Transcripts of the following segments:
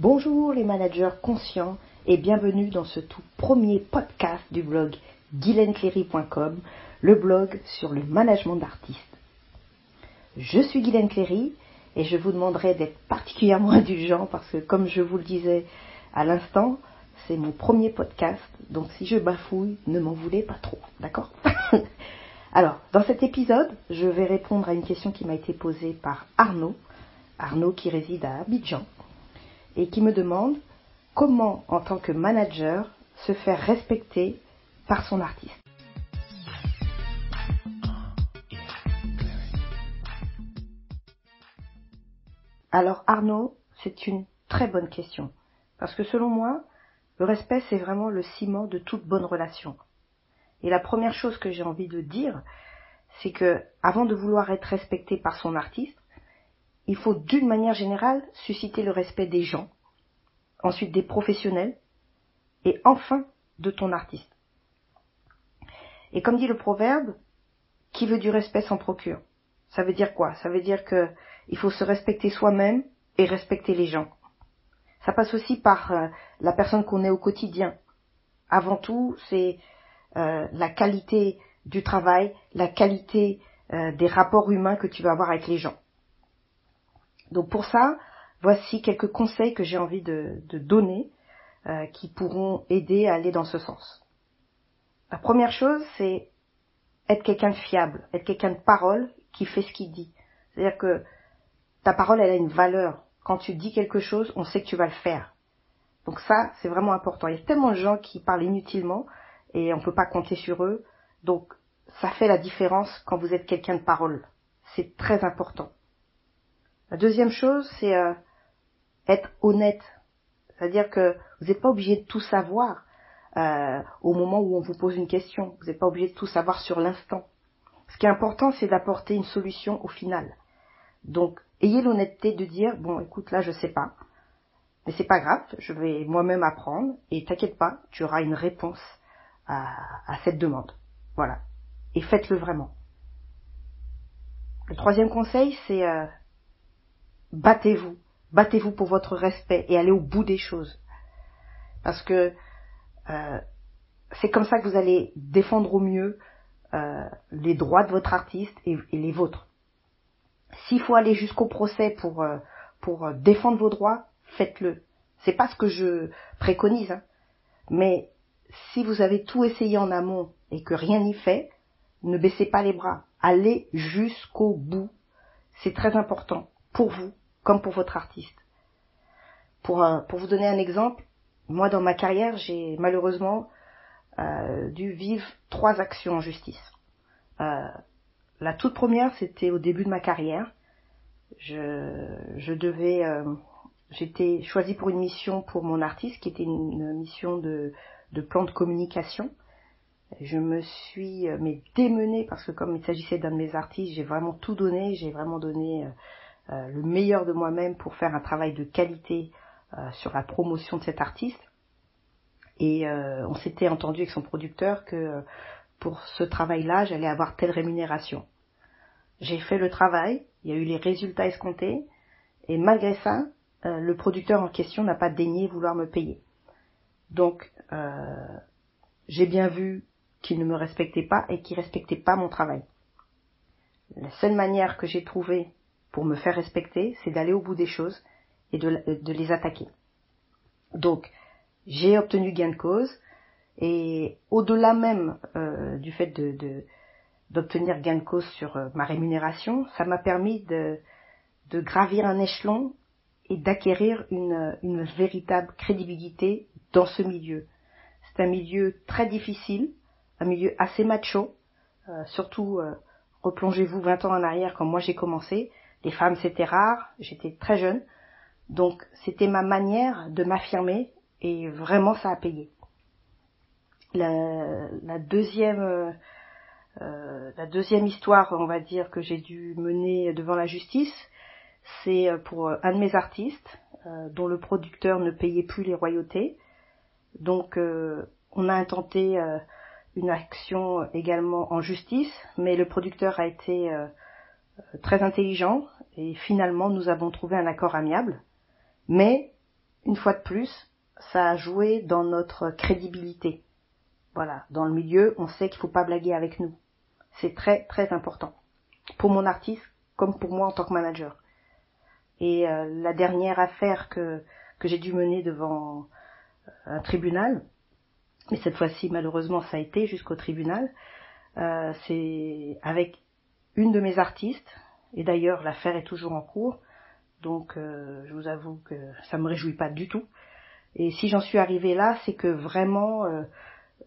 Bonjour les managers conscients et bienvenue dans ce tout premier podcast du blog guylainecléry.com, le blog sur le management d'artistes. Je suis Guylaine Cléry et je vous demanderai d'être particulièrement indulgent parce que comme je vous le disais à l'instant, c'est mon premier podcast, donc si je bafouille, ne m'en voulez pas trop, d'accord? Alors, dans cet épisode, je vais répondre à une question qui m'a été posée par Arnaud, Arnaud qui réside à Abidjan, et qui me demande comment, en tant que manager, se faire respecter par son artiste. Alors Arnaud, c'est une très bonne question, parce que selon moi, le respect, c'est vraiment le ciment de toute bonne relation. Et la première chose que j'ai envie de dire, c'est que avant de vouloir être respecté par son artiste, il faut d'une manière générale susciter le respect des gens, ensuite des professionnels, et enfin de ton artiste. Et comme dit le proverbe, qui veut du respect s'en procure. Ça veut dire quoi? Ça veut dire que il faut se respecter soi-même et respecter les gens. Ça passe aussi par euh, la personne qu'on est au quotidien. Avant tout, c'est euh, la qualité du travail, la qualité euh, des rapports humains que tu vas avoir avec les gens. Donc pour ça, voici quelques conseils que j'ai envie de, donner qui pourront aider à aller dans ce sens. La première chose, c'est être quelqu'un de fiable, être quelqu'un de parole qui fait ce qu'il dit. C'est-à-dire que ta parole, elle a une valeur quand tu dis quelque chose, on sait que tu vas le faire. Donc ça, c'est vraiment important. Il y a tellement de gens qui parlent inutilement et on ne peut pas compter sur eux. Donc ça fait la différence quand vous êtes quelqu'un de parole. C'est très important. La deuxième chose, c'est euh, être honnête. C'est-à-dire que vous n'êtes pas obligé de tout savoir euh, au moment où on vous pose une question. Vous n'êtes pas obligé de tout savoir sur l'instant. Ce qui est important, c'est d'apporter une solution au final. Donc, ayez l'honnêteté de dire bon, écoute, là, je sais pas, mais c'est pas grave, je vais moi-même apprendre et t'inquiète pas, tu auras une réponse à, cette demande. Voilà. Et faites-le vraiment. Le troisième conseil, c'est euh, battez-vous, battez-vous pour votre respect et allez au bout des choses, parce que euh, c'est comme ça que vous allez défendre au mieux euh, les droits de votre artiste et les vôtres. S'il faut aller jusqu'au procès pour, euh, pour euh, défendre vos droits, faites-le. C'est pas ce que je préconise, hein. mais si vous avez tout essayé en amont et que rien n'y fait, ne baissez pas les bras. Allez jusqu'au bout. C'est très important pour vous comme pour votre artiste. Pour, euh, vous donner un exemple, moi dans ma carrière, j'ai malheureusement dû vivre trois actions en justice. La toute première, c'était au début de ma carrière. Je, devais, euh, j'étais choisie pour une mission pour mon artiste, qui était une, mission de, plan de communication. Je me suis euh, mais démenée parce que comme il s'agissait d'un de mes artistes, j'ai vraiment tout donné, j'ai vraiment donné euh, le meilleur de moi-même pour faire un travail de qualité sur la promotion de cet artiste. Et on s'était entendu avec son producteur que pour ce travail-là, j'allais avoir telle rémunération. J'ai fait le travail, il y a eu les résultats escomptés, et malgré ça, euh, le producteur en question n'a pas daigné vouloir me payer. Donc, euh, j'ai bien vu qu'il ne me respectait pas et qu'il respectait pas mon travail. La seule manière que j'ai trouvée pour me faire respecter, c'est d'aller au bout des choses et de, les attaquer. Donc, j'ai obtenu gain de cause, et au-delà même euh, du fait de, d'obtenir gain de cause sur euh, ma rémunération, ça m'a permis de, de gravir un échelon et d'acquérir une, une véritable crédibilité dans ce milieu. C'est un milieu très difficile, un milieu assez macho, euh, surtout euh, replongez-vous 20 ans en arrière quand moi j'ai commencé, les femmes c'était rare, j'étais très jeune, donc c'était ma manière de m'affirmer et vraiment ça a payé. La, deuxième euh, la deuxième histoire, on va dire, que j'ai dû mener devant la justice, c'est euh, pour euh, un de mes artistes, dont le producteur ne payait plus les royautés. Donc, on a intenté une action également en justice, mais le producteur a été très intelligent et finalement nous avons trouvé un accord amiable. Mais une fois de plus, ça a joué dans notre crédibilité. Voilà, dans le milieu, on sait qu'il ne faut pas blaguer avec nous. C'est très très important. Pour mon artiste comme pour moi en tant que manager. Et euh, la dernière affaire que, que j'ai dû mener devant un tribunal, mais cette fois-ci malheureusement ça a été jusqu'au tribunal, euh, c'est avec une de mes artistes, et d'ailleurs l'affaire est toujours en cours, donc euh, je vous avoue que ça me réjouit pas du tout. Et si j'en suis arrivée là, c'est que vraiment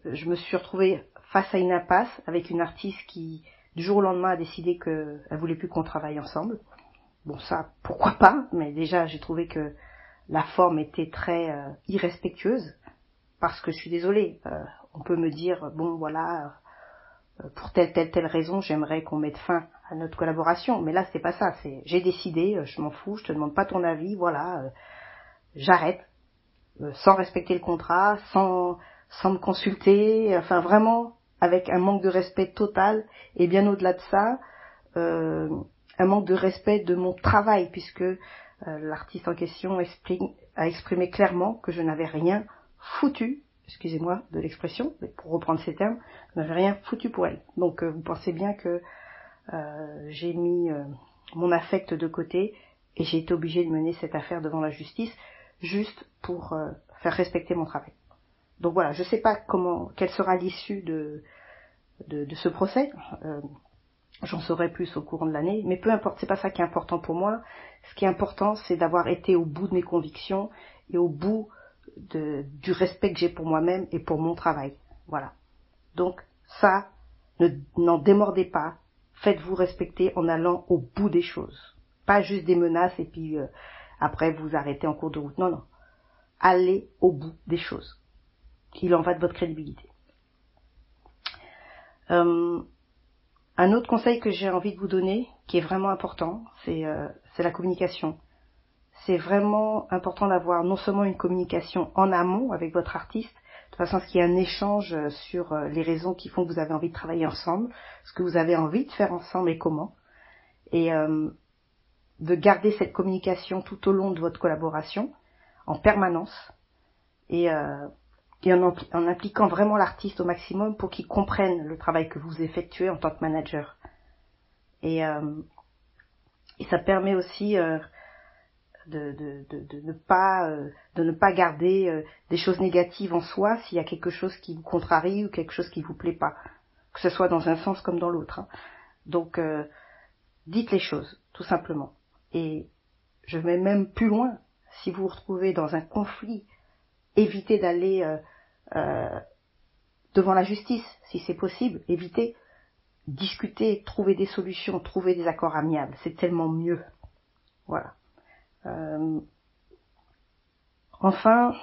je me suis retrouvée face à une impasse avec une artiste qui du jour au lendemain a décidé qu'elle voulait plus qu'on travaille ensemble. Bon ça, pourquoi pas, mais déjà j'ai trouvé que la forme était très euh, irrespectueuse, parce que je suis désolée, euh, on peut me dire, bon voilà, euh, pour telle telle telle raison, j'aimerais qu'on mette fin à notre collaboration, mais là c'est pas ça, c'est j'ai décidé, je m'en fous, je te demande pas ton avis, voilà, j'arrête, sans respecter le contrat, sans sans me consulter, enfin vraiment avec un manque de respect total. Et bien au-delà de ça, euh, un manque de respect de mon travail puisque euh, l'artiste en question a exprimé clairement que je n'avais rien foutu, excusez-moi de l'expression, mais pour reprendre ces termes, je n'avais rien foutu pour elle. Donc euh, vous pensez bien que j'ai mis mon affect de côté et j'ai été obligée de mener cette affaire devant la justice juste pour faire respecter mon travail. Donc voilà, je ne sais pas comment, quelle sera l'issue de, ce procès. Euh, j'en saurai plus au courant de l'année, mais peu importe, c'est pas ça qui est important pour moi. Ce qui est important, c'est d'avoir été au bout de mes convictions et au bout du respect que j'ai pour moi-même et pour mon travail. Voilà. Donc ça, n'en démordez pas. Faites-vous respecter en allant au bout des choses. Pas juste des menaces et puis euh, après vous arrêtez en cours de route. Non, non. Allez au bout des choses. Il en va de votre crédibilité. Euh, un autre conseil que j'ai envie de vous donner, qui est vraiment important, c'est euh, la communication. C'est vraiment important d'avoir non seulement une communication en amont avec votre artiste, de façon à ce qu'il y ait un échange sur euh, les raisons qui font que vous avez envie de travailler ensemble, ce que vous avez envie de faire ensemble et comment, et euh, de garder cette communication tout au long de votre collaboration, en permanence, et euh, et en, impliquant vraiment l'artiste au maximum pour qu'il comprenne le travail que vous effectuez en tant que manager. Et, euh, et ça permet aussi euh, de, ne pas, euh, de ne pas garder des choses négatives en soi s'il y a quelque chose qui vous contrarie ou quelque chose qui vous plaît pas, que ce soit dans un sens comme dans l'autre. Hein. Donc, dites les choses, tout simplement. Et je vais même plus loin. Si vous vous retrouvez dans un conflit, évitez d'aller euh, devant la justice, si c'est possible, éviter, discuter, trouver des solutions, trouver des accords amiables, c'est tellement mieux. Voilà. Euh, enfin,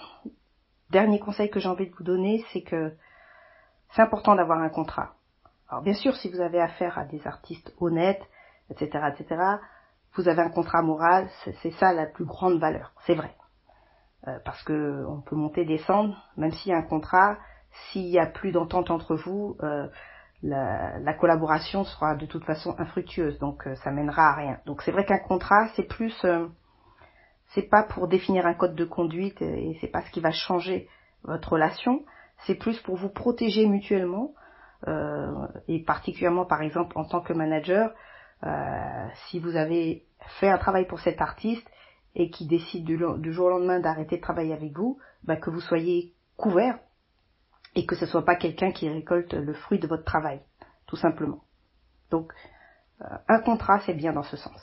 dernier conseil que j'ai envie de vous donner, c'est que c'est important d'avoir un contrat. Alors bien sûr, si vous avez affaire à des artistes honnêtes, etc., etc., vous avez un contrat moral, c'est ça la plus grande valeur, c'est vrai. Euh, parce que on peut monter, descendre, même s'il y a un contrat, s'il y a plus d'entente entre vous, euh, la, collaboration sera de toute façon infructueuse, donc ça mènera à rien. Donc c'est vrai qu'un contrat, c'est plus, c'est pas pour définir un code de conduite et c'est pas ce qui va changer votre relation, c'est plus pour vous protéger mutuellement et particulièrement par exemple en tant que manager, si vous avez fait un travail pour cet artiste et qui décide du, jour au lendemain d'arrêter de travailler avec vous, bah, que vous soyez couvert et que ce soit pas quelqu'un qui récolte le fruit de votre travail, tout simplement. Donc, euh, un contrat, c'est bien dans ce sens.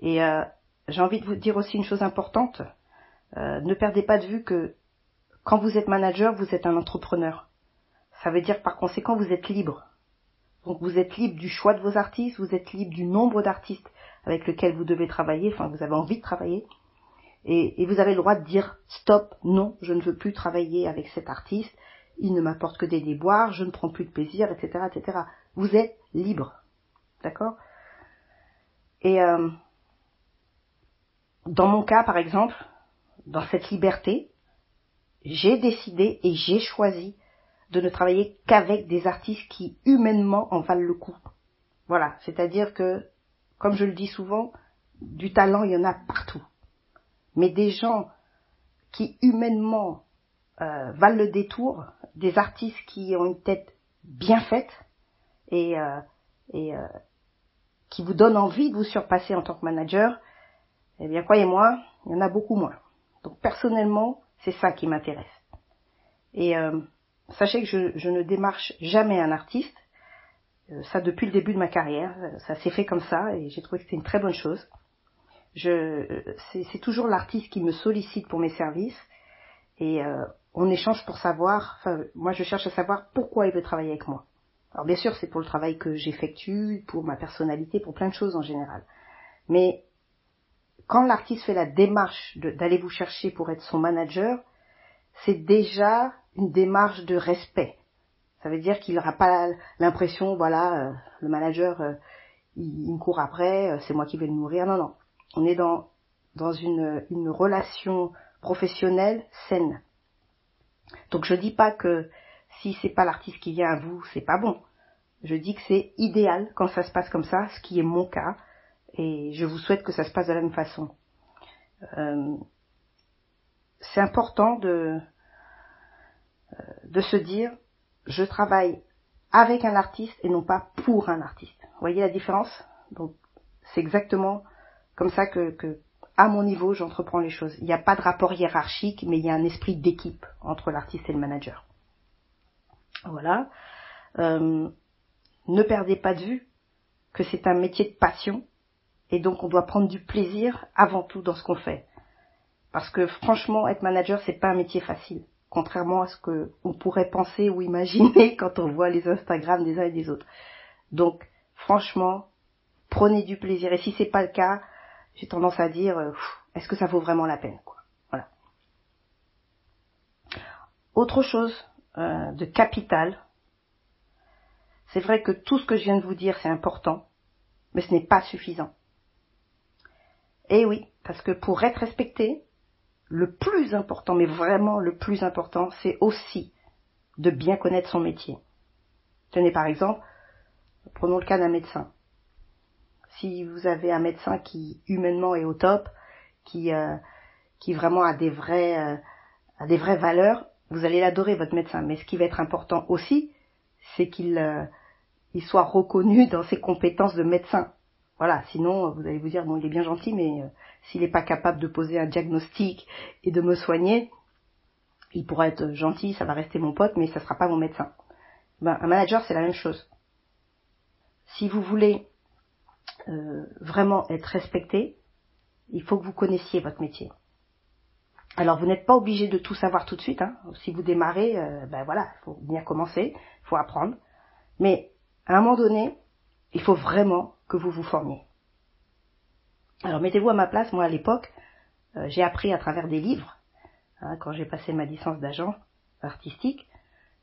Et euh, j'ai envie de vous dire aussi une chose importante. Euh, ne perdez pas de vue que quand vous êtes manager, vous êtes un entrepreneur. Ça veut dire par conséquent, vous êtes libre. Donc vous êtes libre du choix de vos artistes, vous êtes libre du nombre d'artistes avec lequel vous devez travailler, enfin vous avez envie de travailler, et, vous avez le droit de dire stop, non, je ne veux plus travailler avec cet artiste, il ne m'apporte que des déboires, je ne prends plus de plaisir, etc., etc. Vous êtes libre, d'accord? Et euh, dans mon cas, par exemple, dans cette liberté, j'ai décidé et j'ai choisi de ne travailler qu'avec des artistes qui humainement en valent le coup. Voilà, c'est-à-dire que comme je le dis souvent, du talent, il y en a partout. mais des gens qui humainement euh, valent le détour, des artistes qui ont une tête bien faite et, euh, et euh, qui vous donnent envie de vous surpasser en tant que manager, eh bien croyez-moi, il y en a beaucoup moins. Donc personnellement, c'est ça qui m'intéresse. Et euh, sachez que je, je, ne démarche jamais un artiste, euh, ça depuis le début de ma carrière, ça s'est fait comme ça et j'ai trouvé que c'était une très bonne chose. Je, c'est, toujours l'artiste qui me sollicite pour mes services et euh, on échange pour savoir. Enfin, moi, je cherche à savoir pourquoi il veut travailler avec moi. Alors bien sûr, c'est pour le travail que j'effectue, pour ma personnalité, pour plein de choses en général. Mais quand l'artiste fait la démarche d'aller vous chercher pour être son manager, c'est déjà une démarche de respect. Ça veut dire qu'il n'aura pas l'impression, voilà, euh, le manager, euh, il, me court après, euh, c'est moi qui vais le nourrir. Non, non. On est dans, une, relation professionnelle saine. Donc je dis pas que si c'est pas l'artiste qui vient à vous, c'est pas bon. Je dis que c'est idéal quand ça se passe comme ça, ce qui est mon cas, et je vous souhaite que ça se passe de la même façon. Euh, c'est important de, euh, de se dire, je travaille avec un artiste et non pas pour un artiste. Vous voyez la différence? Donc c'est exactement comme ça que, que à mon niveau, j'entreprends les choses. Il n'y a pas de rapport hiérarchique, mais il y a un esprit d'équipe entre l'artiste et le manager. Voilà. Euh, ne perdez pas de vue que c'est un métier de passion et donc on doit prendre du plaisir avant tout dans ce qu'on fait. Parce que franchement, être manager, c'est pas un métier facile, contrairement à ce que on pourrait penser ou imaginer quand on voit les Instagram des uns et des autres. Donc, franchement, prenez du plaisir. Et si c'est pas le cas, j'ai tendance à dire, euh, est-ce que ça vaut vraiment la peine quoi? Voilà. Autre chose euh, de capital, c'est vrai que tout ce que je viens de vous dire, c'est important, mais ce n'est pas suffisant. Et oui, parce que pour être respecté, le plus important, mais vraiment le plus important, c'est aussi de bien connaître son métier. Tenez par exemple, prenons le cas d'un médecin si vous avez un médecin qui humainement est au top, qui euh, qui vraiment a des vrais euh, des vraies valeurs, vous allez l'adorer votre médecin. Mais ce qui va être important aussi, c'est qu'il euh, il soit reconnu dans ses compétences de médecin. Voilà, sinon vous allez vous dire bon il est bien gentil, mais s'il n'est pas capable de poser un diagnostic et de me soigner, il pourra être gentil, ça va rester mon pote, mais ça sera pas mon médecin. Ben, un manager c'est la même chose. Si vous voulez euh, vraiment être respecté, il faut que vous connaissiez votre métier. Alors vous n'êtes pas obligé de tout savoir tout de suite. Hein. Si vous démarrez, euh, ben voilà, il faut bien commencer, il faut apprendre. Mais à un moment donné, il faut vraiment que vous vous formiez. Alors mettez-vous à ma place. Moi à l'époque, euh, j'ai appris à travers des livres. Hein, quand j'ai passé ma licence d'agent artistique,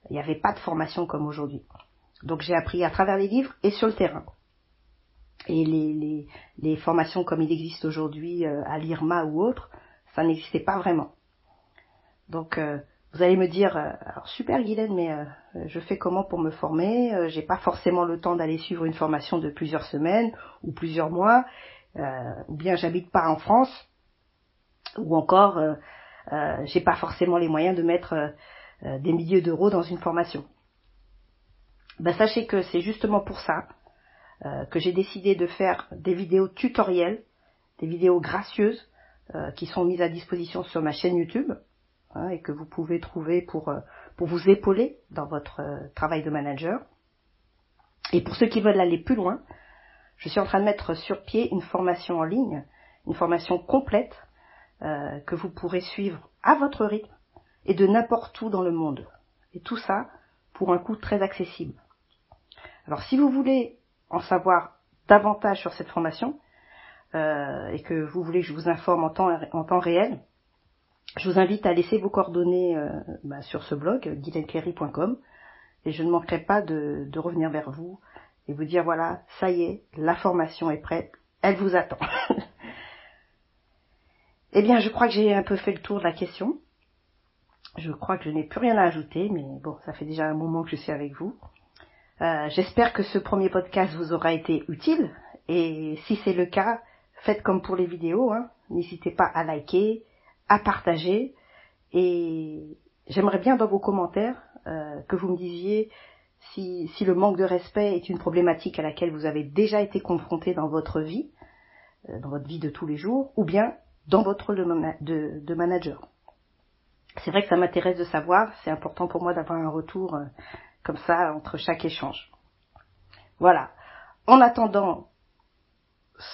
il n'y avait pas de formation comme aujourd'hui. Donc j'ai appris à travers les livres et sur le terrain et les, les, les, formations comme il existe aujourd'hui euh, à l'IRMA ou autre, ça n'existait pas vraiment. Donc euh, vous allez me dire, euh, alors super Guylaine, mais je fais comment pour me former J'ai pas forcément le temps d'aller suivre une formation de plusieurs semaines ou plusieurs mois, ou bien j'habite pas en France, ou encore j'ai pas forcément les moyens de mettre des milliers d'euros dans une formation. Ben, sachez que c'est justement pour ça euh, que j'ai décidé de faire des vidéos tutoriels, des vidéos gracieuses euh, qui sont mises à disposition sur ma chaîne YouTube hein, et que vous pouvez trouver pour, euh, pour vous épauler dans votre travail de manager. Et pour ceux qui veulent aller plus loin, je suis en train de mettre sur pied une formation en ligne, une formation complète que vous pourrez suivre à votre rythme et de n'importe où dans le monde. Et tout ça pour un coût très accessible. Alors si vous voulez en savoir davantage sur cette formation euh, et que vous voulez que je vous informe en temps, en temps réel, je vous invite à laisser vos coordonnées euh, bah, sur ce blog, guilenkerry.com, et je ne manquerai pas de, de, revenir vers vous et vous dire voilà, ça y est, la formation est prête, elle vous attend. eh bien, je crois que j'ai un peu fait le tour de la question. Je crois que je n'ai plus rien à ajouter, mais bon, ça fait déjà un moment que je suis avec vous. Euh, j'espère que ce premier podcast vous aura été utile et si c'est le cas, faites comme pour les vidéos, hein. N'hésitez pas à liker, à partager et j'aimerais bien dans vos commentaires euh, que vous me disiez si, si, le manque de respect est une problématique à laquelle vous avez déjà été confronté dans votre vie, euh, dans votre vie de tous les jours, ou bien dans votre rôle de, de manager. C'est vrai que ça m'intéresse de savoir, c'est important pour moi d'avoir un retour euh, comme ça entre chaque échange. Voilà. En attendant,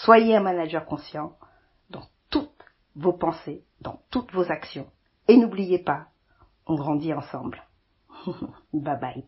soyez un manager conscient vos pensées, dans toutes vos actions. Et n'oubliez pas, on grandit ensemble. bye bye.